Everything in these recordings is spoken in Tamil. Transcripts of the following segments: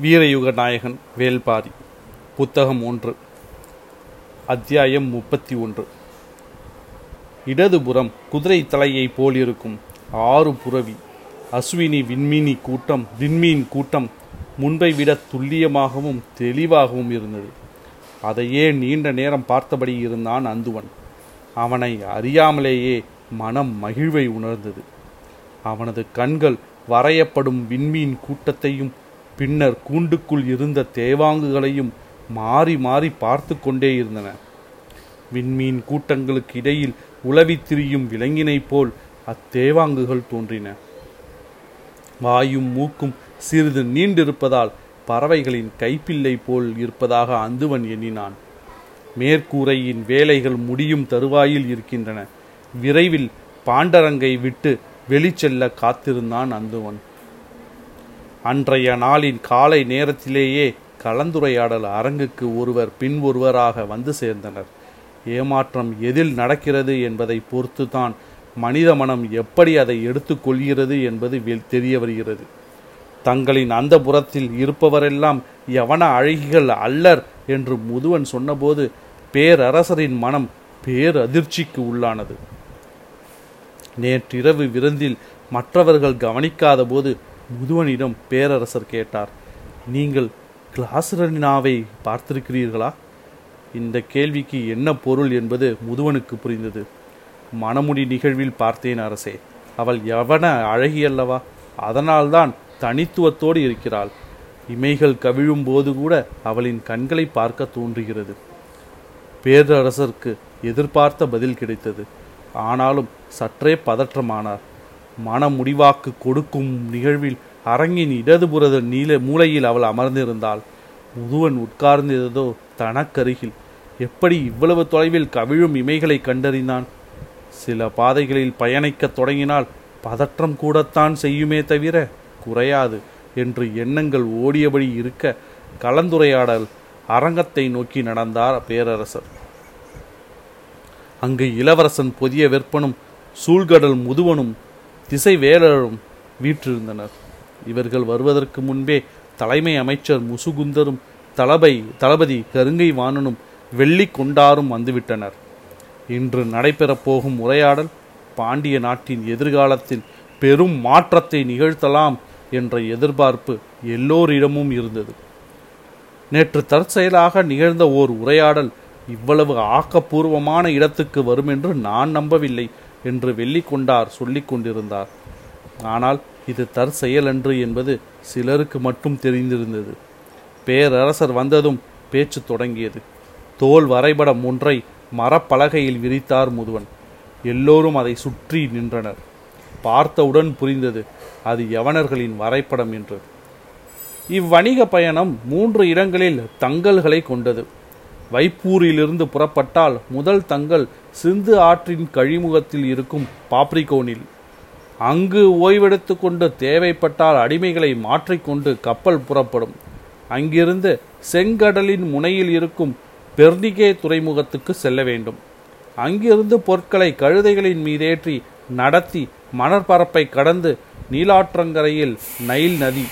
வீரயுக நாயகன் வேல்பாரி புத்தகம் ஒன்று. அத்தியாயம் முப்பத்தி ஒன்று. இடதுபுறம் குதிரை தலையைப் போலிருக்கும் ஆறு புறவி. அஸ்வினி விண்மீனி கூட்டம் விண்மீன் கூட்டம் முன்பை விட துல்லியமாகவும் தெளிவாகவும் இருந்தது. அதையே நீண்ட நேரம் பார்த்தபடி இருந்தான் அந்துவன். அவனை அறியாமலேயே மனம் மகிழ்வை உணர்ந்தது. அவனது கண்கள் வரையப்படும் விண்மீன் கூட்டத்தையும் பின்னர் கூண்டுக்குள் இருந்த தேவாங்குகளையும் மாறி மாறி பார்த்து கொண்டே இருந்தன. விண்மீன் கூட்டங்களுக்கு இடையில் உளவி திரியும் விலங்கினைப் போல் அத்தேவாங்குகள் தோன்றின. வாயும் மூக்கும் சிறிது நீண்டிருப்பதால் பறவைகளின் கைப்பிள்ளை போல் இருப்பதாக அந்துவன் எண்ணினான். மேற்கூரையின் வேலைகள் முடியும் தருவாயில் இருக்கின்றன. விரைவில் பாண்டரங்கை விட்டு வெளிச்செல்ல காத்திருந்தான் அந்துவன். அன்றைய நாளின் காலை நேரத்திலேயே கலந்துரையாடல் அரங்குக்கு ஒருவர் பின் ஒருவராக வந்து சேர்ந்தனர். ஏமாற்றம் எதில் நடக்கிறது என்பதை பொறுத்துதான் மனித மனம் எப்படி அதை எடுத்துக்கொள்கிறது என்பது தெரிய வருகிறது. தங்களின் அந்த புறத்தில் இருப்பவரெல்லாம் யவன அழகிகள் அல்லர் என்று முதுவன் சொன்னபோது பேரரசரின் மனம் பேரதிர்ச்சிக்கு உள்ளானது. நேற்றிரவு விருந்தில் மற்றவர்கள் கவனிக்காத போது முதுவனிடம் பேரரசர் கேட்டார் நீங்கள் கிளாசரனாவை பார்த்திருக்கிறீர்களா? இந்த கேள்விக்கு என்ன பொருள் என்பது முதுவனுக்கு புரிந்தது. மணமுடி நிகழ்வில் பார்த்தேன் அரசே அவள் எவன அழகியல்லவா? அதனால்தான் தனித்துவத்தோடு இருக்கிறாள். இமைகள் கவிழும் போது கூட அவளின் கண்களை பார்க்க தோன்றுகிறது. பேரரசருக்கு எதிர்பார்த்த பதில் கிடைத்தது. ஆனாலும் சற்றே பதற்றமானார். மன முடிவாக்கு கொடுக்கும் நிகழ்வில் அரங்கின் இடதுபுறத நீல மூலையில் அவள் அமர்ந்திருந்தாள். முதுவன் உட்கார்ந்திருந்ததோ தனக்கருகில். எப்படி இவ்வளவு தொலைவில் கவிழும் இமைகளை கண்டறிந்தான்? சில பாதைகளில் பயணிக்கத் தொடங்கினால் பதற்றம் கூடத்தான் செய்யுமே தவிர குறையாது என்று எண்ணங்கள் ஓடியபடி இருக்க கலந்துரையாடல் அரங்கத்தை நோக்கி நடந்தார் பேரரசர். அங்கு இளவரசன் புதிய வெப்பனும் சூழ்கடல் முதுவனும் திசை வேலரும் வீற்றிருந்தனர். இவர்கள் வருவதற்கு முன்பே தலைமை அமைச்சர் முசுகுந்தரும் தளபை தளபதி கருங்கை வாணனும் வெள்ளி கொண்டாரும் வந்துவிட்டனர். இன்று நடைபெறப் போகும் உரையாடல் பாண்டிய நாட்டின் எதிர்காலத்தில் பெரும் மாற்றத்தை நிகழ்த்தலாம் என்ற எதிர்பார்ப்பு எல்லோரிடமும் இருந்தது. நேற்று தற்செயலாக நிகழ்ந்த ஓர் உரையாடல் இவ்வளவு ஆக்கப்பூர்வமான இடத்துக்கு வரும் என்று நான் நம்பவில்லை. என்று வெள்ளிக்கொண்டார் சொல்லிக் கொண்டிருந்தார். ஆனால் இது தற்செயலன்று என்பது சிலருக்கு மட்டும் தெரிந்திருந்தது. பேரரசர் வந்ததும் பேச்சு தொடங்கியது. தோல் வரைபடம் ஒன்றை மரப்பலகையில் விரித்தார் முதுவன். எல்லோரும் அதை சுற்றி நின்றனர். பார்த்தவுடன் புரிந்தது அது யவனர்களின் வரைபடம் என்று இவ்வணிக பயணம் மூன்று இடங்களில் தங்கல்களை கொண்டது. வைப்பூரிலிருந்து புறப்பட்டால் முதல் தங்கள் சிந்து ஆற்றின் கழிமுகத்தில் இருக்கும் பாப்ரிகோனில். அங்கு ஓய்வெடுத்து கொண்டு தேவைப்பட்டால் அடிமைகளை மாற்றிக்கொண்டு கப்பல் புறப்படும். அங்கிருந்து செங்கடலின் முனையில் இருக்கும் பெர்னிகே துறைமுகத்துக்கு செல்ல வேண்டும். அங்கிருந்து பொருட்களை கழுதைகளின் மீதேற்றி நடத்தி மணற்பரப்பை கடந்து நீலாற்றங்கரையில் நைல் நதி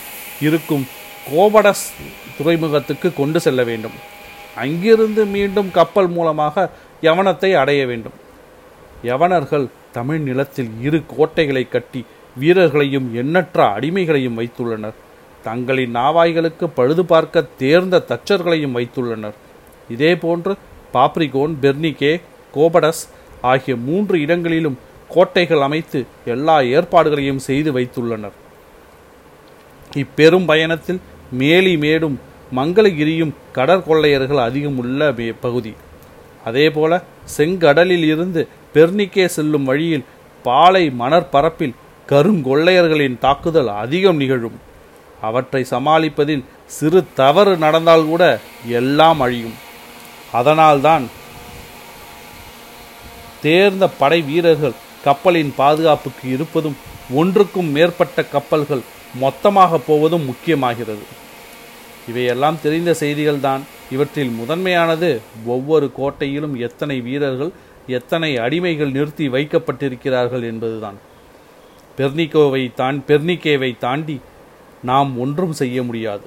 இருக்கும் கோபடஸ் துறைமுகத்துக்கு கொண்டு செல்ல வேண்டும். அங்கிருந்து மீண்டும் கப்பல் மூலமாக யவனத்தை அடைய வேண்டும். யவனர்கள் தமிழ் நிலத்தில் இரு கோட்டைகளை கட்டி வீரர்களையும் எண்ணற்ற அடிமைகளையும் வைத்துள்ளனர். தங்களின் நாவாய்களுக்கு பழுது பார்க்க தேர்ந்த தச்சர்களையும் வைத்துள்ளனர். இதேபோன்று பாப்ரிகோன் பெர்னிகே கோபடஸ் ஆகிய மூன்று இடங்களிலும் கோட்டைகள் அமைத்து எல்லா ஏற்பாடுகளையும் செய்து வைத்துள்ளனர். இப்பெரும் பயணத்தில் மேலி மேடும் மங்களகிரியும் கடற்கொள்ளையர்கள் அதிகம் உள்ள பகுதி. அதேபோல செங்கடலில் இருந்து பெர்னிக்கே செல்லும் வழியில் பாலை மணற்பரப்பில் கருங்கொள்ளையர்களின் தாக்குதல் அதிகம் நிகழும். அவற்றை சமாளிப்பதில் சிறு தவறு நடந்தால் கூட எல்லாம் அழியும். அதனால்தான் தேர்ந்த படை வீரர்கள் கப்பலின் பாதுகாப்புக்கு இருப்பதும் ஒன்றுக்கும் மேற்பட்ட கப்பல்கள் மொத்தமாக போவதும் முக்கியமாகிறது. இவையெல்லாம் தெரிந்த செய்திகள்தான். இவற்றில் முதன்மையானது ஒவ்வொரு கோட்டையிலும் எத்தனை வீரர்கள் எத்தனை அடிமைகள் நிறுத்தி வைக்கப்பட்டிருக்கிறார்கள் என்பதுதான். பெர்னிகோவை தான் பெர்னிகேவை தாண்டி நாம் ஒன்றும் செய்ய முடியாது.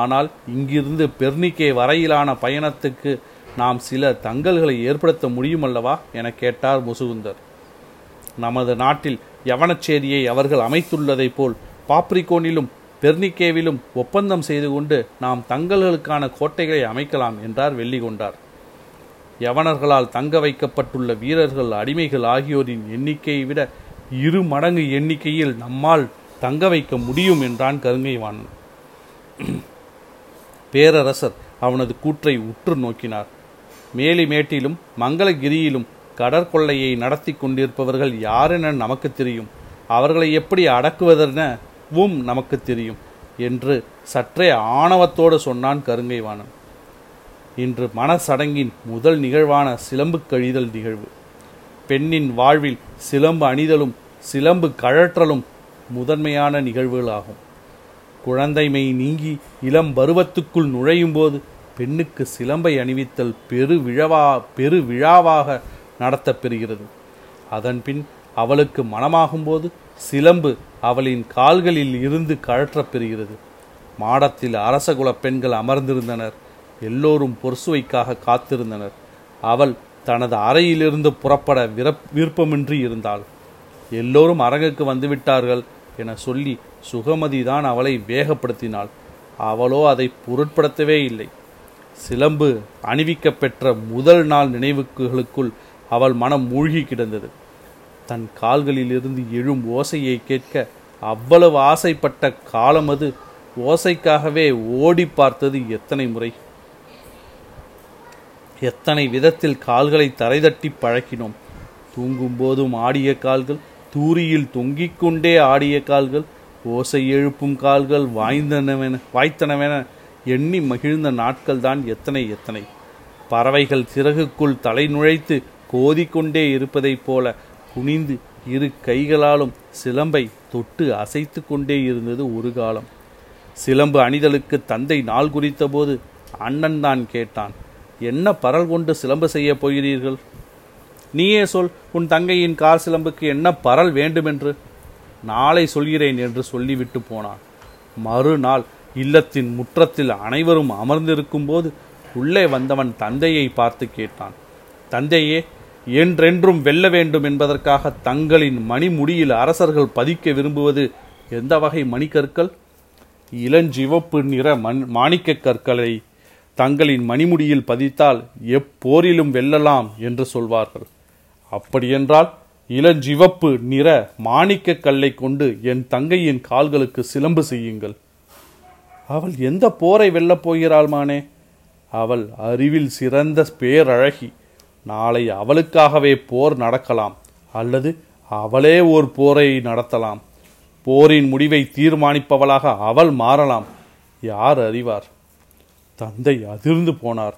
ஆனால் இங்கிருந்து பெர்னிக்கே வரையிலான பயணத்துக்கு நாம் சில தங்கல்களை ஏற்படுத்த முடியுமல்லவா என கேட்டார் முசுகுந்தர். நமது நாட்டில் யவனச்சேரியை அவர்கள் அமைத்துள்ளதைப் போல் பாப்ரிகோனிலும் பெர்னிக்கேவிலும் ஒப்பந்தம் செய்து கொண்டு நாம் தங்கல்களுக்கான கோட்டைகளை அமைக்கலாம் என்றார் வெள்ளிகொண்டார். யவனர்களால் தங்க வைக்கப்பட்டுள்ள வீரர்கள் அடிமைகள் ஆகியோரின் எண்ணிக்கையை விட இரு மடங்கு எண்ணிக்கையில் நம்மால் தங்க வைக்க முடியும் என்றான் கருங்கைவாணன். பேரரசர் அவனது கூற்றை உற்று நோக்கினார். மேலிமேட்டிலும் மங்களகிரியிலும் கடற்கொள்ளையை நடத்தி கொண்டிருப்பவர்கள் யாரென நமக்கு தெரியும். அவர்களை எப்படி அடக்குவதென வும் நமக்கு தெரியும் என்று சற்றே ஆணவத்தோடு சொன்னான் கருங்கைவாணன். இன்று மனசடங்கின் முதல் நிகழ்வான சிலம்பு கழிதல் நிகழ்வு. பெண்ணின் வாழ்வில் சிலம்பு அணிதலும் சிலம்பு கழற்றலும் முதன்மையான நிகழ்வுகளாகும். குழந்தைமை நீங்கி இளம் பருவத்துக்குள் நுழையும் போது பெண்ணுக்கு சிலம்பை அணிவித்தல் பெரு விழவா பெரு விழாவாக நடத்தப்பெறுகிறது அதன்பின் அவளுக்கு மனமாகும்போது சிலம்பு அவளின் கால்களில் இருந்து கழற்றப் பெறுகிறது. மாடத்தில் அரசகுல பெண்கள் அமர்ந்திருந்தனர். எல்லோரும் பொர்சுவைக்காக காத்திருந்தனர். அவள் தனது அறையிலிருந்து புறப்பட விரப் விருப்பமின்றி இருந்தாள். எல்லோரும் அரங்குக்கு வந்துவிட்டார்கள் என சொல்லி சுகமதி தான் அவளை வேகப்படுத்தினாள். அவளோ அதை பொருட்படுத்தவே இல்லை. சிலம்பு அணிவிக்கப்பெற்ற முதல் நாள் நினைவுகளுக்குள் அவள் மனம் மூழ்கி கிடந்தது. தன் கால்களிலிருந்து எழும் ஓசையை கேட்க அவ்வளவு ஆசைப்பட்ட காலம் அது. ஓசைக்காகவே ஓடி பார்த்தது எத்தனை முறை. எத்தனை விதத்தில் கால்களை தரைதட்டி பழக்கினோம். தூங்கும் போதும் ஆடிய கால்கள் தூரியில் தொங்கிக் கொண்டே ஆடிய கால்கள் ஓசை எழுப்பும் கால்கள் வாய்ந்தனவென வாய்த்தனவென எண்ணி மகிழ்ந்த நாட்கள் தான் எத்தனை எத்தனை. பறவைகள் சிறகுக்குள் தலை நுழைத்து கோதிக்கொண்டே இருப்பதைப் போல குனிந்து இரு கைகளாலும் சிலம்பை தொட்டு அசைத்து கொண்டே இருந்தது ஒரு காலம். சிலம்பு அணிதலுக்கு தந்தை நாள் குறித்தபோது அண்ணன் தான் கேட்டான் என்ன பரல் கொண்டு சிலம்பு செய்ய போகிறீர்கள்? நீயே சொல் உன் தங்கையின் கார் சிலம்புக்கு என்ன பரல் வேண்டுமென்று? நாளை சொல்கிறேன் என்று சொல்லிவிட்டு போனான். மறுநாள் இல்லத்தின் முற்றத்தில் அனைவரும் அமர்ந்திருக்கும் போது உள்ளே வந்தவன் தந்தையை பார்த்து கேட்டான் தந்தையே என்றென்றும் வெல்ல வேண்டும் என்பதற்காக தங்களின் மணிமுடியில் அரசர்கள் பதிக்க விரும்புவது எந்த வகை மணிக்கற்கள்? இளஞ்சிவப்பு நிற மண் மாணிக்கக் கற்களை தங்களின் மணிமுடியில் பதித்தால் எப்போரிலும் வெல்லலாம் என்று சொல்வார்கள். அப்படியென்றால் இளஞ்சிவப்பு நிற மாணிக்கக் கல்லை கொண்டு என் தங்கையின் கால்களுக்கு சிலம்பு செய்யுங்கள். அவள் எந்த போரை வெல்லப் போகிறாள் மானே? அவள் அறிவில் சிறந்த பேரழகி. நாளை அவளுக்காகவே போர் நடக்கலாம் அல்லது அவளே ஓர் போரை நடத்தலாம். போரின் முடிவை தீர்மானிப்பவளாக அவள் மாறலாம். யார் அறிவார்? தந்தை அதிர்ந்து போனார்.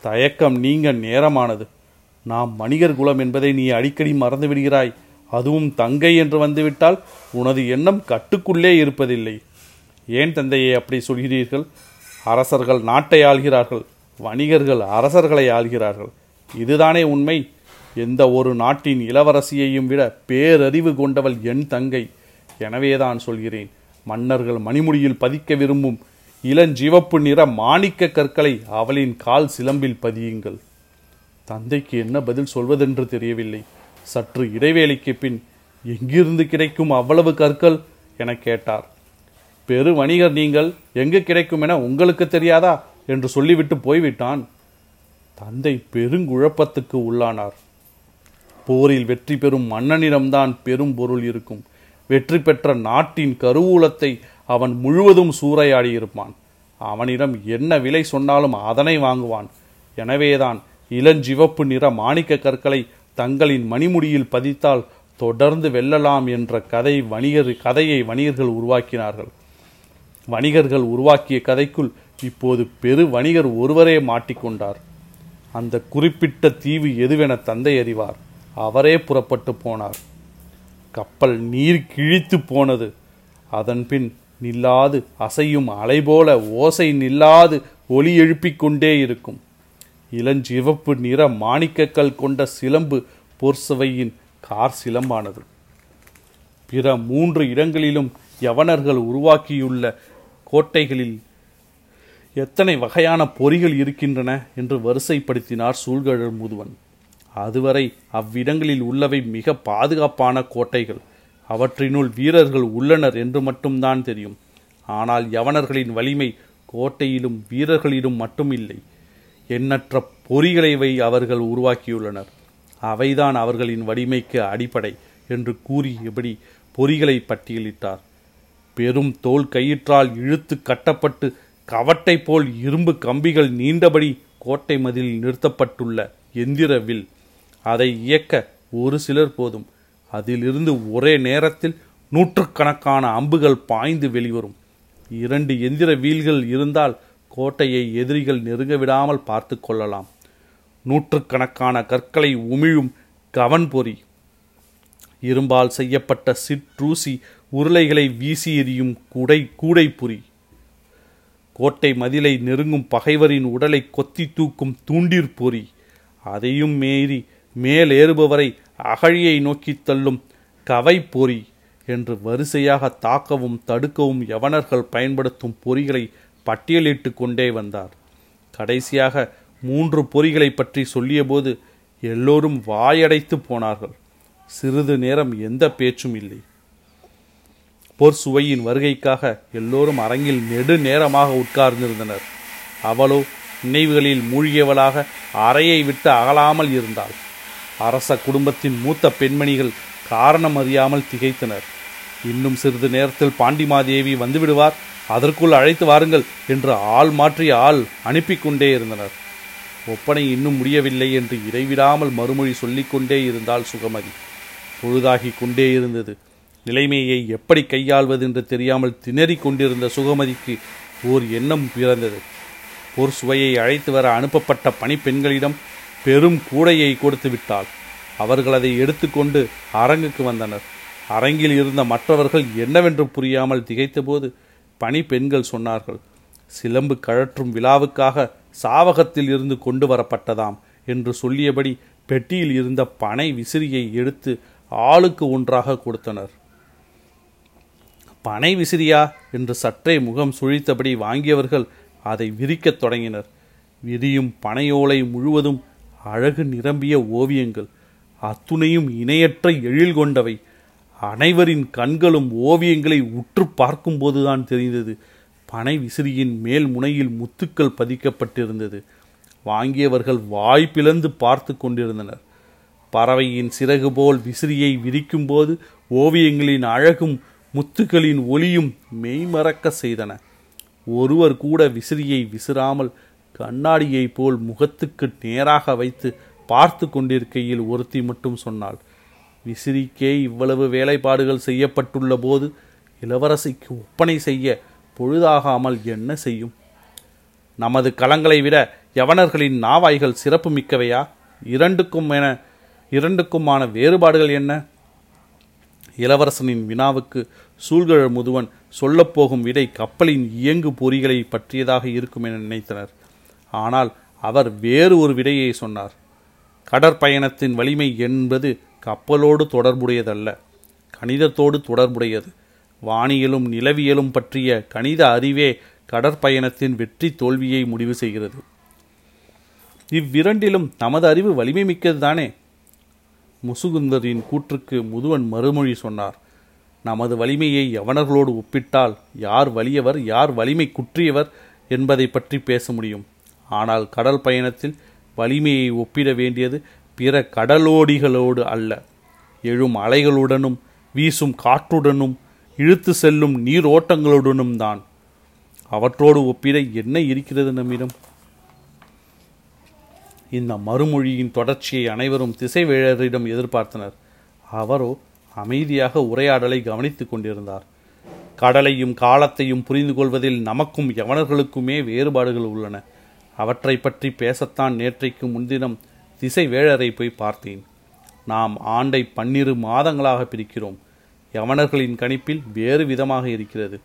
தயக்கம் நீங்க நேரமானது. நாம் மணிகர் குலம் என்பதை நீ அடிக்கடி மறந்து விடுகிறாய் அதுவும் தங்கை என்று வந்துவிட்டால் உனது எண்ணம் கட்டுக்குள்ளே இருப்பதில்லை. ஏன் தந்தையை அப்படி சொல்கிறீர்கள்? அரசர்கள் நாட்டை ஆள்கிறார்கள். வணிகர்கள் அரசர்களை ஆள்கிறார்கள். இதுதானே உண்மை. எந்த ஒரு நாட்டின் இளவரசியையும் விட பேரறிவு கொண்டவள் என் தங்கை. எனவேதான் சொல்கிறேன் மன்னர்கள் மணிமுடியில் பதிக்க விரும்பும் இளஞ்சிவப்பு நிற மாணிக்க கற்களை அவளின் கால் சிலம்பில் பதியுங்கள். தந்தைக்கு என்ன பதில் சொல்வதென்று தெரியவில்லை. சற்று இடைவேளைக்கு பின் எங்கிருந்து கிடைக்கும் அவ்வளவு கற்கள்? என கேட்டார். பெரு வணிகர் நீங்கள் எங்கு கிடைக்கும் என உங்களுக்கு தெரியாதா? என்று சொல்லிவிட்டு போய்விட்டான். தந்தை பெருங்குழப்பத்துக்கு உள்ளானார். போரில் வெற்றி பெறும் மன்னனிடம்தான் பெரும் பொருள் இருக்கும். வெற்றி பெற்ற நாட்டின் கருவூலத்தை அவன் முழுவதும் சூறையாடியிருப்பான். அவனிடம் என்ன விலை சொன்னாலும் அதனை வாங்குவான். எனவேதான் இளஞ்சிவப்பு நிற மாணிக்க கற்களை தங்களின் மணிமுடியில் பதித்தால் தொடர்ந்து வெல்லலாம் என்ற கதை வணிகர் கதையை வணிகர்கள் உருவாக்கினார்கள். வணிகர்கள் உருவாக்கிய கதைக்குள் இப்போது பெரு வணிகர் ஒருவரே மாட்டிக்கொண்டார். அந்த குறிப்பிட்ட தீவு எதுவென தந்தை அறிவார் அவரே புறப்பட்டு போனார். கப்பல் நீர் கிழித்து போனது. அதன்பின் நில்லாது அசையும் அலை போல ஓசை நில்லாது ஒலி எழுப்பிக் கொண்டே இருக்கும். இளஞ்சிவப்பு நிற மாணிக்கக்கல் கொண்ட சிலம்பு பொற்சவையின் கார் சிலம்பானது. பிற மூன்று இடங்களிலும் யவனர்கள் உருவாக்கியுள்ள கோட்டைகளில் எத்தனை வகையான பொறிகள் இருக்கின்றன என்று வரிசைப்படுத்தினார் சூழ்கழல் முதுவன். அதுவரை அவ்விடங்களில் உள்ளவை மிக பாதுகாப்பான கோட்டைகள். அவற்றினுள் வீரர்கள் உள்ளனர் என்று மட்டும்தான் தெரியும். ஆனால் யவனர்களின் வலிமை கோட்டையிலும் வீரர்களிலும் மட்டும் இல்லை எண்ணற்ற பொறிகளைவை அவர்கள் உருவாக்கியுள்ளனர். அவைதான் அவர்களின் வலிமைக்கு அடிப்படை என்று கூறியபடி பொறிகளை பட்டியலிட்டார். பெரும் தோல் கயிற்றால் இழுத்து கட்டப்பட்டு கவட்டை போல் இரும்பு கம்பிகள் நீண்டபடி கோட்டை மதிலில் நிறுத்தப்பட்டுள்ள எந்திரவில் அதை இயக்க ஒரு சிலர் போதும். அதிலிருந்து ஒரே நேரத்தில் நூற்றுக்கணக்கான அம்புகள் பாய்ந்து வெளிவரும். இரண்டு எந்திர வீல்கள் இருந்தால் கோட்டையை எதிரிகள் நெருங்க விடாமல் பார்த்து கொள்ளலாம். நூற்றுக்கணக்கான கற்களை உமிழும் கவன்பொறி இரும்பால் செய்யப்பட்ட சிற்றூசி உருளைகளை வீசி எறியும் குடை கூடைப்புரி கோட்டை மதிலை நெருங்கும் பகைவரின் உடலை கொத்தி தூக்கும் தூண்டிற் பொறி. அதையும் மீறி மேலேறுபவரை அகழியை நோக்கி தள்ளும் கவை பொறி என்று வரிசையாக தாக்கவும் தடுக்கவும் யவனர்கள் பயன்படுத்தும் பொறிகளை பட்டியலிட்டு கொண்டே வந்தார். கடைசியாக மூன்று பொறிகளை பற்றி சொல்லியபோது எல்லோரும் வாயடைத்து போனார்கள். சிறிது நேரம் எந்த பேச்சும் இல்லை. போர் சுவையின் வருகைக்காக எல்லோரும் அரங்கில் நெடு நேரமாக உட்கார்ந்திருந்தனர். அவளோ நினைவுகளில் மூழ்கியவளாக அறையை விட்டு அகலாமல் இருந்தாள். அரச குடும்பத்தின் மூத்த பெண்மணிகள் காரணம் அறியாமல் திகைத்தனர். இன்னும் சிறிது நேரத்தில் பாண்டிமாதேவி வந்துவிடுவார். அதற்குள் அழைத்து வாருங்கள் என்று ஆள் மாற்றி ஆள் அனுப்பி கொண்டே இருந்தனர். ஒப்பனை இன்னும் முடியவில்லை என்று இடைவிடாமல் மறுமொழி சொல்லிக்கொண்டே இருந்தால் சுகமதி. பொழுதாகி கொண்டே இருந்தது. நிலைமையை எப்படி கையாள்வது என்று தெரியாமல் திணறிக் கொண்டிருந்த சுகமதிக்கு ஓர் எண்ணம் பிறந்தது. போர் சுவையை அழைத்து வர அனுப்பப்பட்ட பணிப்பெண்களிடம் பெரும் கூடையை கொடுத்து விட்டாள். அவர்கள் அதை எடுத்துக்கொண்டு அரங்குக்கு வந்தனர். அரங்கில் இருந்த மற்றவர்கள் என்னவென்று புரியாமல் திகைத்தபோது பணி பெண்கள் சொன்னார்கள் சிலம்பு கழற்றும் விழாவுக்காக சாவகத்தில் இருந்து கொண்டு வரப்பட்டதாம் என்று சொல்லியபடி பெட்டியில் இருந்த பனை விசிறியை எடுத்து ஆளுக்கு ஒன்றாக கொடுத்தனர். பனை விசிறியா என்று சற்றே முகம் சுழித்தபடி வாங்கியவர்கள் அதை விரிக்கத் தொடங்கினர். விரியும் பனையோலை முழுவதும் அழகு நிரம்பிய ஓவியங்கள் அத்துணையும் இணையற்ற எழில் கொண்டவை. அனைவரின் கண்களும் ஓவியங்களை உற்று பார்க்கும்போதுதான் தெரிந்தது. பனை விசிறியின் மேல் முனையில் முத்துக்கள் பதிக்கப்பட்டிருந்தது. வாங்கியவர்கள் வாய் பிளந்து பார்த்து கொண்டிருந்தனர். பறவையின் சிறகு போல் விசிறியை விரிக்கும்போது ஓவியங்களின் அழகும் முத்துக்களின் ஒளியும் மெய்மறக்க செய்தன. ஒருவர் கூட விசிறியை விசிறாமல் கண்ணாடியை போல் முகத்துக்கு நேராக வைத்து பார்த்து கொண்டிருக்கையில் ஒருத்தி மட்டும் சொன்னாள் விசிறிக்கே இவ்வளவு வேலைப்பாடுகள் செய்யப்பட்டுள்ள போது இளவரசிக்கு ஒப்பனை செய்ய பொழுதாகாமல் என்ன செய்யும்? நமது களங்களை விட யவனர்களின் நாவாய்கள் சிறப்பு மிக்கவையா இரண்டுக்கும் என இரண்டுக்குமான வேறுபாடுகள் என்ன? இளவரசனின் வினாவுக்கு சூழ்கழ முதுவன் சொல்லப்போகும் விடை கப்பலின் இயங்கு பொறிகளை பற்றியதாக இருக்கும் என நினைத்தனர். ஆனால் அவர் வேறு ஒரு விடையை சொன்னார். கடற்பயணத்தின் வலிமை என்பது கப்பலோடு தொடர்புடையதல்ல கணிதத்தோடு தொடர்புடையது. வானியலும் நிலவியலும் பற்றிய கணித அறிவே கடற்பயணத்தின் வெற்றி தோல்வியை முடிவு செய்கிறது. இவ்விரண்டிலும் நமது அறிவு வலிமை மிக்கது தானே முசுகுந்தரின் கூற்றுக்கு முதுவன் மறுமொழி சொன்னார் நமது வலிமையை யவனர்களோடு ஒப்பிட்டால் யார் வலியவர் யார் வலிமை குற்றியவர் என்பதை பற்றி பேச முடியும். ஆனால் கடல் பயணத்தில் வலிமையை ஒப்பிட வேண்டியது பிற கடலோடிகளோடு அல்ல. எழும் அலைகளுடனும் வீசும் காற்றுடனும் இழுத்து செல்லும் நீரோட்டங்களுடனும் தான். அவற்றோடு ஒப்பிட என்ன இருக்கிறது நம்மிடம்? இந்த மறுமொழியின் தொடர்ச்சியை அனைவரும் திசைவேழரிடம் எதிர்பார்த்தனர். அவரோ அமைதியாக உரையாடலை கவனித்துக் கொண்டிருந்தார். கடலையும் காலத்தையும் புரிந்து கொள்வதில் நமக்கும் யவனர்களுக்குமே வேறுபாடுகள் உள்ளன. அவற்றை பற்றி பேசத்தான் நேற்றைக்கு முன்தினம் திசை வேழரை போய் பார்த்தேன். நாம் ஆண்டை பன்னிரு மாதங்களாக பிரிக்கிறோம். யவனர்களின் கணிப்பில் வேறு விதமாக இருக்கிறது.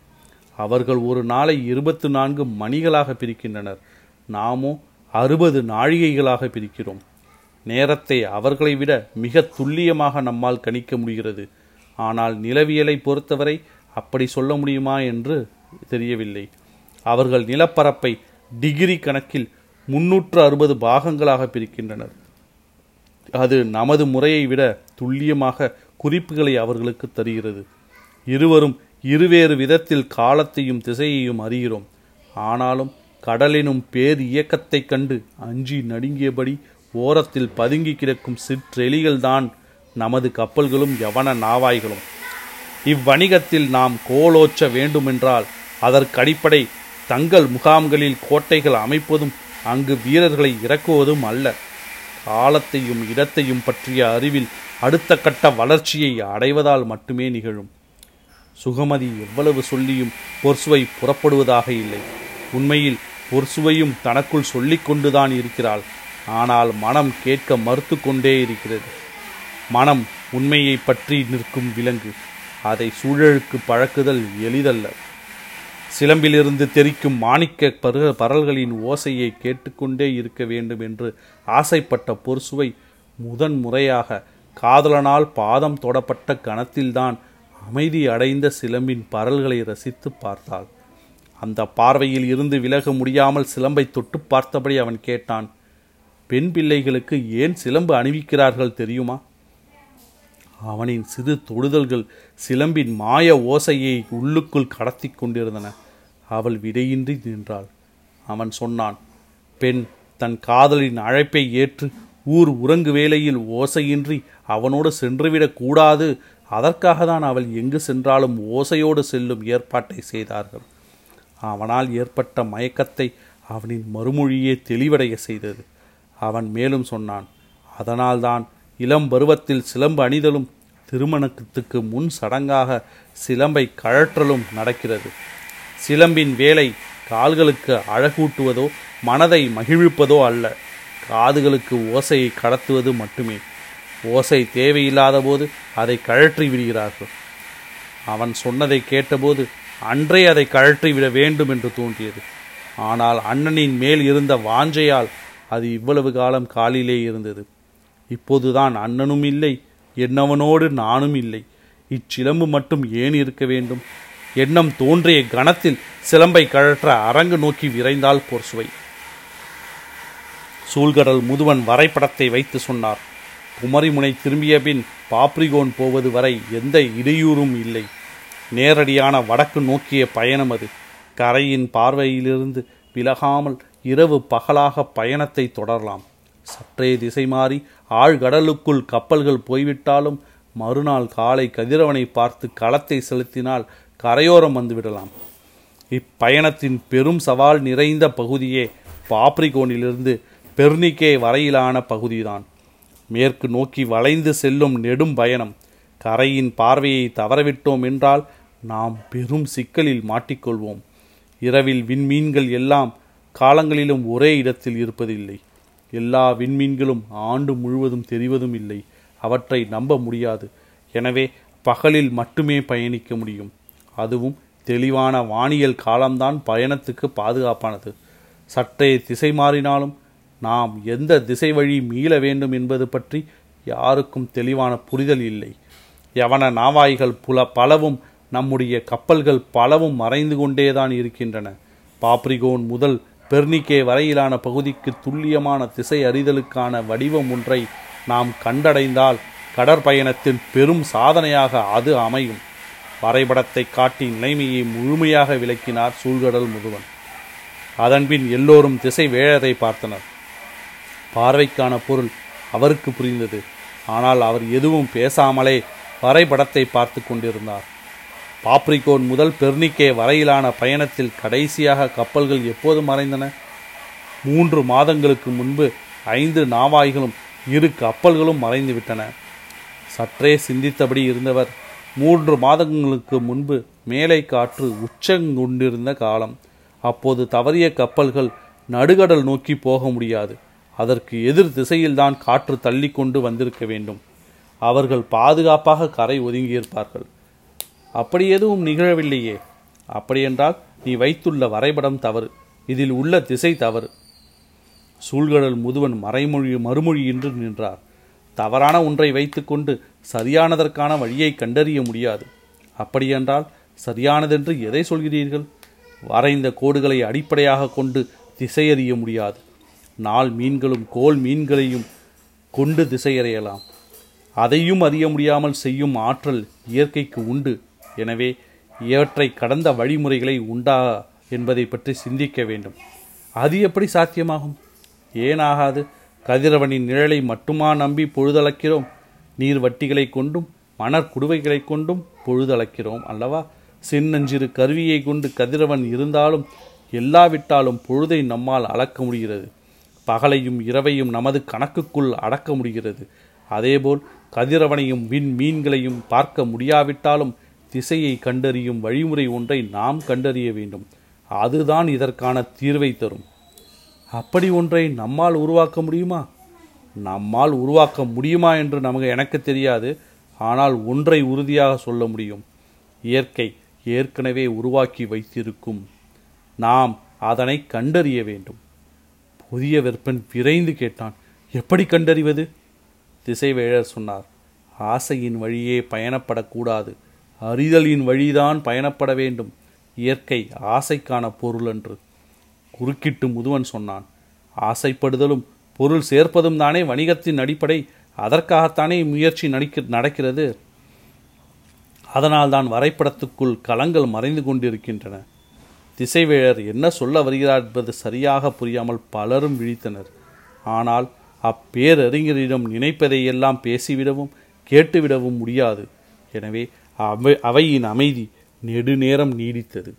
அவர்கள் ஒரு நாளை இருபத்து நான்கு மணிகளாக பிரிக்கின்றனர். நாமோ அறுபது நாழிகைகளாக பிரிக்கிறோம். நேரத்தை அவர்களை விட மிக துல்லியமாக நம்மால் கணிக்க முடிகிறது. ஆனால் நிலவியலை பொறுத்தவரை அப்படி சொல்ல முடியுமா என்று தெரியவில்லை. அவர்கள் நிலப்பரப்பை டிகிரி கணக்கில் முன்னூற்று அறுபது பாகங்களாக பிரிக்கின்றனர். அது நமது முறையை விட துல்லியமாக குறிப்புகளை அவர்களுக்கு தருகிறது. இருவரும் இருவேறு விதத்தில் காலத்தையும் திசையையும் அறிகிறோம். ஆனாலும் கடலினும் பேர் இயக்கத்தைக் கண்டு அஞ்சி நடுங்கியபடி ஓரத்தில் பதுங்கி கிடக்கும் சிற்றெலிகள்தான் நமது கப்பல்களும் யவன நாவாய்களும். இவ்வணிகத்தில் நாம் கோலோச்ச வேண்டுமென்றால் அதற்கடிப்படை தங்கள் முகாம்களில் கோட்டைகள் அமைப்பதும் அங்கு வீரர்களை இறக்குவதும் அல்ல. காலத்தையும் இடத்தையும் பற்றிய அறிவில் அடுத்த கட்ட வளர்ச்சியை அடைவதால் மட்டுமே நிகழும். சுகமதி எவ்வளவு சொல்லியும் பொர்சுவை புறப்படுவதாக இல்லை. உண்மையில் பொர்சுவையும் தனக்குள் சொல்லிக் கொண்டுதான் இருக்கிறாள். ஆனால் மனம் கேட்க மறுத்து கொண்டே இருக்கிறது. மனம் உண்மையை பற்றி நிற்கும் விலங்கு. அதை சூழலுக்கு பழக்குதல் எளிதல்ல. சிலம்பிலிருந்து தெரிக்கும் மாணிக்க பரு பரல்களின் ஓசையை கேட்டுக்கொண்டே இருக்க வேண்டும் என்று ஆசைப்பட்ட பொர்சுவை முதன் முறையாக காதலனால் பாதம் தொடப்பட்ட கணத்தில்தான் அமைதி அடைந்த சிலம்பின் பரல்களை ரசித்து பார்த்தாள். அந்த பார்வையில் இருந்து விலக முடியாமல் சிலம்பை தொட்டு பார்த்தபடி அவன் கேட்டான் பெண் பிள்ளைகளுக்கு ஏன் சிலம்பு அணிவிக்கிறார்கள் தெரியுமா? அவனின் சிறு தொடுதல்கள் சிலம்பின் மாய ஓசையை உள்ளுக்குள் கடத்தி கொண்டிருந்தன. அவள் விடையின்றி நின்றாள். அவன் சொன்னான் பெண் தன் காதலின் அழைப்பை ஏற்று ஊர் உறங்கு வேளையில் ஓசையின்றி அவனோடு சென்றுவிடக் கூடாது. அதற்காக தான் அவள் எங்கு சென்றாலும் ஓசையோடு செல்லும் ஏற்பாட்டை செய்தார்கள். அவனால் ஏற்பட்ட மயக்கத்தை அவனின் மறுமொழியே தெளிவடைய செய்தது. அவன் மேலும் சொன்னான் அதனால்தான் இளம் பருவத்தில் சிலம்பு அணிதலும் திருமணத்துக்கு முன் சடங்காக சிலம்பை கழற்றலும் நடக்கிறது. சிலம்பின் வேலை கால்களுக்கு அழகூட்டுவதோ மனதை மகிழ்விப்பதோ அல்ல. காதுகளுக்கு ஓசையை கடத்துவது மட்டுமே. ஓசை தேவையில்லாத போது அதை கழற்றி விடுகிறார்கள். அவன் சொன்னதை கேட்டபோது அன்றே அதை கழற்றி விட வேண்டும் என்று தோன்றியது. ஆனால் அண்ணனின் மேல் இருந்த வாஞ்சையால் அது இவ்வளவு காலம் காலிலே இருந்தது. இப்போதுதான் அண்ணனும் இல்லை என்னவனோடு நானும் இல்லை. இச்சிலம்பு மட்டும் ஏன் இருக்க வேண்டும்? எண்ணம் தோன்றிய கணத்தில் சிலம்பை கழற்ற அரங்கு நோக்கி விரைந்தால் போர்சுவை. சூழ்கடல் முதுவன் வரைபடத்தை வைத்து சொன்னார். குமரிமுனை திரும்பிய பின் பாப்ரிகோன் போவது வரை எந்த இடையூறும் இல்லை. நேரடியான வடக்கு நோக்கிய பயணம் அது. கரையின் பார்வையிலிருந்து விலகாமல் இரவு பகலாக பயணத்தை தொடரலாம். சற்றே திசை மாறி ஆழ்கடலுக்குள் கப்பல்கள் போய்விட்டாலும் மறுநாள் காலை கதிரவனை பார்த்து களத்தை செலுத்தினால் கரையோரம் வந்துவிடலாம். இப்பயணத்தின் பெரும் சவால் நிறைந்த பகுதியே பாப்ரிகோனிலிருந்து பெர்னிக்கே வரையிலான பகுதிதான். மேற்கு நோக்கி வளைந்து செல்லும் நெடும் பயணம் கரையின் பார்வையை தவறவிட்டோம் என்றால் நாம் பெரும் சிக்கலில் மாட்டிக்கொள்வோம். இரவில் விண்மீன்கள் எல்லாம் காலங்களிலும் ஒரே இடத்தில் இருப்பதில்லை. எல்லா விண்மீன்களும் ஆண்டு முழுவதும் தெரிவதும் இல்லை. அவற்றை நம்ப முடியாது. எனவே பகலில் மட்டுமே பயணிக்க முடியும். அதுவும் தெளிவான வானியல் காலம்தான் பயணத்துக்கு பாதுகாப்பானது. சற்றே திசை மாறினாலும் நாம் எந்த திசை வழி மீள வேண்டும் என்பது பற்றி யாருக்கும் தெளிவான புரிதல் இல்லை. யவன நாவாய்கள் புல பலவும் நம்முடைய கப்பல்கள் பலவும் மறைந்து கொண்டேதான் இருக்கின்றன. பாப்ரிகோன் முதல் பெர்னிக்கே வரையிலான பகுதிக்கு துல்லியமான திசை அறிதலுக்கான வடிவம் ஒன்றை நாம் கண்டடைந்தால் கடற்பயணத்தின் பெரும் சாதனையாக அது அமையும். வரைபடத்தை காட்டி நிலைமையை முழுமையாக விளக்கினார் சூழ்கடல் முதுவன். அதன்பின் எல்லோரும் திசை வேழரை பார்த்தனர். பார்வைக்கான பொருள் அவருக்கு புரிந்தது. ஆனால் அவர் எதுவும் பேசாமலே வரைபடத்தை பார்த்து கொண்டிருந்தார். பாப்ரிகோன் முதல் பெர்னிக்கே வரையிலான பயணத்தில் கடைசியாக கப்பல்கள் எப்போது மறைந்தன? மூன்று மாதங்களுக்கு முன்பு ஐந்து நாவாய்களும் இரு கப்பல்களும் மறைந்துவிட்டன. சற்றே சிந்தித்தபடி இருந்தவர் மூன்று மாதங்களுக்கு முன்பு மேலை காற்று உச்சங்கொண்டிருந்த காலம். அப்போது தவறிய கப்பல்கள் நடுகடல் நோக்கி போக முடியாது. அதற்கு எதிர் திசையில்தான் காற்று தள்ளி கொண்டு வந்திருக்க வேண்டும். அவர்கள் பாதுகாப்பாக கரை ஒதுங்கியிருப்பார்கள். அப்படி எதுவும் நிகழவில்லையே. அப்படியென்றால் நீ வைத்துள்ள வரைபடம் தவறு. இதில் உள்ள திசை தவறு. சூழ்கடல் முதுவன் மறைமொழி மறுமொழியின்றி நின்றார். தவறான ஒன்றை வைத்துக்கொண்டு சரியானதற்கான வழியை கண்டறிய முடியாது. அப்படியென்றால் சரியானதென்று எதை சொல்கிறீர்கள்? வரைந்த கோடுகளை அடிப்படையாக கொண்டு திசையறிய முடியாது. நாள் மீன்களும் கோல் மீன்களையும் கொண்டு திசையறியலாம். அதையும் அறிய முடியாமல் செய்யும் ஆற்றல் இயற்கைக்கு உண்டு. எனவே இவற்றை கடந்த வழிமுறைகளை உண்டா என்பதை பற்றி சிந்திக்க வேண்டும். அது எப்படி சாத்தியமாகும்? ஏனாகாது கதிரவனின் நிழலை மட்டுமா நம்பி பொழுதளக்கிறோம்? நீர் வட்டிகளை கொண்டும் மணற்குடுவைகளை கொண்டும் பொழுதளக்கிறோம் அல்லவா? சின்னஞ்சிறு கருவியை கொண்டு கதிரவன் இருந்தாலும் எல்லாவிட்டாலும் பொழுதை நம்மால் அளக்க முடிகிறது. பகலையும் இரவையும் நமது கணக்குக்குள் அடக்க முடிகிறது. அதேபோல் கதிரவனையும் விண் மீன்களையும் பார்க்க முடியாவிட்டாலும் திசையை கண்டறியும் வழிமுறை ஒன்றை நாம் கண்டறிய வேண்டும். அதுதான் இதற்கான தீர்வை தரும். அப்படி ஒன்றை நம்மால் உருவாக்க முடியுமா? நம்மால் உருவாக்க முடியுமா என்று நமக்கு எனக்கு தெரியாது. ஆனால் ஒன்றை உறுதியாக சொல்ல முடியும். இயற்கை ஏற்கனவே உருவாக்கி வைத்திருக்கும். நாம் அதனை கண்டறிய வேண்டும். புதிய வெப்பன் விரைந்து கேட்டான். எப்படி கண்டறிவது? திசைவேழர் சொன்னார். ஆசையின் வழியே பயணப்படக்கூடாது. அறிதலின் வழிதான் பயணப்பட வேண்டும். இயற்கை ஆசைக்கான பொருள் என்று குறுக்கிட்டு முதுவன் சொன்னான். ஆசைப்படுதலும் பொருள் சேர்ப்பதும் தானே வணிகத்தின் அடிப்படை. அதற்காகத்தானே முயற்சி நடிக்க நடக்கிறது. அதனால்தான் வரைபடத்துக்குள் களங்கள் மறைந்து கொண்டிருக்கின்றன. திசைவேழர் என்ன சொல்ல வருகிறார் என்பது சரியாக புரியாமல் பலரும் விழித்தனர். ஆனால் அப்பேரறிஞரிடம் நினைப்பதையெல்லாம் பேசிவிடவும் கேட்டுவிடவும் முடியாது. எனவே அவை அவையின் அமைதி நெடுநேரம் நீடித்தது.